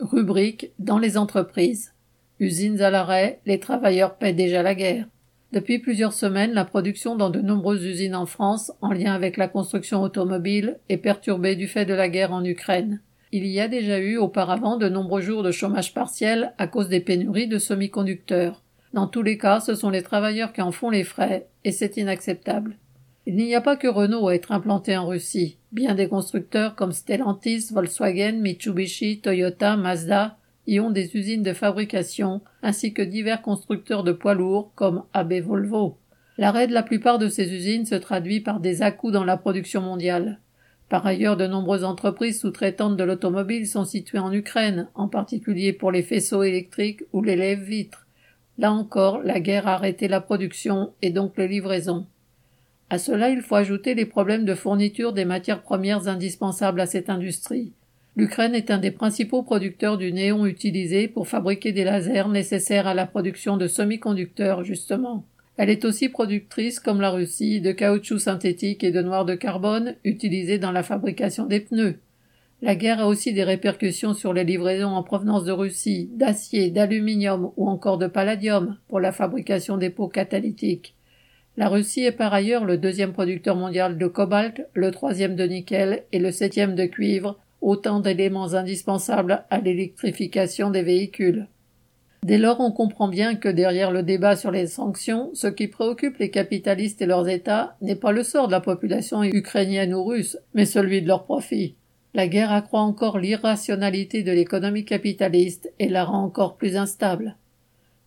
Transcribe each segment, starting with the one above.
Rubrique dans les entreprises. Usines à l'arrêt, les travailleurs paient déjà la guerre. Depuis plusieurs semaines, la production dans de nombreuses usines en France, en lien avec la construction automobile, est perturbée du fait de la guerre en Ukraine. Il y a déjà eu auparavant de nombreux jours de chômage partiel à cause des pénuries de semi-conducteurs. Dans tous les cas, ce sont les travailleurs qui en font les frais, et c'est inacceptable. Il n'y a pas que Renault à être implanté en Russie. Bien des constructeurs comme Stellantis, Volkswagen, Mitsubishi, Toyota, Mazda y ont des usines de fabrication, ainsi que divers constructeurs de poids lourds comme AB Volvo. L'arrêt de la plupart de ces usines se traduit par des à-coups dans la production mondiale. Par ailleurs, de nombreuses entreprises sous-traitantes de l'automobile sont situées en Ukraine, en particulier pour les faisceaux électriques ou les lèvres-vitres. Là encore, la guerre a arrêté la production et donc les livraisons. À cela, il faut ajouter les problèmes de fourniture des matières premières indispensables à cette industrie. L'Ukraine est un des principaux producteurs du néon utilisé pour fabriquer des lasers nécessaires à la production de semi-conducteurs, justement. Elle est aussi productrice, comme la Russie, de caoutchouc synthétique et de noir de carbone utilisés dans la fabrication des pneus. La guerre a aussi des répercussions sur les livraisons en provenance de Russie, d'acier, d'aluminium ou encore de palladium pour la fabrication des pots catalytiques. La Russie est par ailleurs le deuxième producteur mondial de cobalt, le troisième de nickel et le septième de cuivre, autant d'éléments indispensables à l'électrification des véhicules. Dès lors, on comprend bien que derrière le débat sur les sanctions, ce qui préoccupe les capitalistes et leurs États n'est pas le sort de la population ukrainienne ou russe, mais celui de leurs profits. La guerre accroît encore l'irrationalité de l'économie capitaliste et la rend encore plus instable.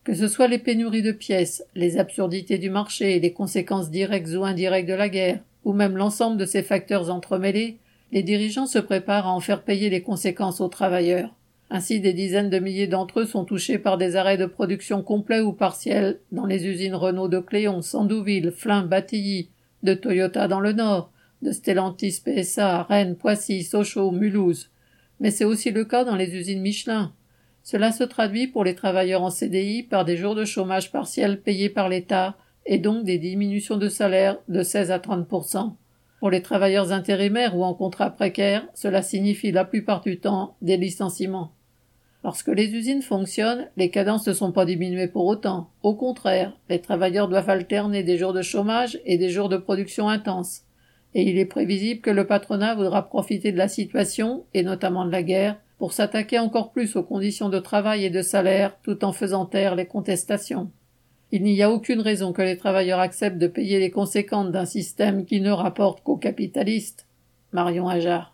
Que ce soit les pénuries de pièces, les absurdités du marché, les conséquences directes ou indirectes de la guerre, ou même l'ensemble de ces facteurs entremêlés, les dirigeants se préparent à en faire payer les conséquences aux travailleurs. Ainsi, des dizaines de milliers d'entre eux sont touchés par des arrêts de production complets ou partiels dans les usines Renault de Cléon, Sandouville, Flin, Batilly, de Toyota dans le Nord, de Stellantis PSA, Rennes, Poissy, Sochaux, Mulhouse. Mais c'est aussi le cas dans les usines Michelin, cela se traduit pour les travailleurs en CDI par des jours de chômage partiel payés par l'État et donc des diminutions de salaire de 16 à 30% Pour les travailleurs intérimaires ou en contrat précaire, cela signifie la plupart du temps des licenciements. Lorsque les usines fonctionnent, les cadences ne sont pas diminuées pour autant. Au contraire, les travailleurs doivent alterner des jours de chômage et des jours de production intense. Et il est prévisible que le patronat voudra profiter de la situation, et notamment de la guerre, pour s'attaquer encore plus aux conditions de travail et de salaire tout en faisant taire les contestations. Il n'y a aucune raison que les travailleurs acceptent de payer les conséquences d'un système qui ne rapporte qu'aux capitalistes. Marion Ajar.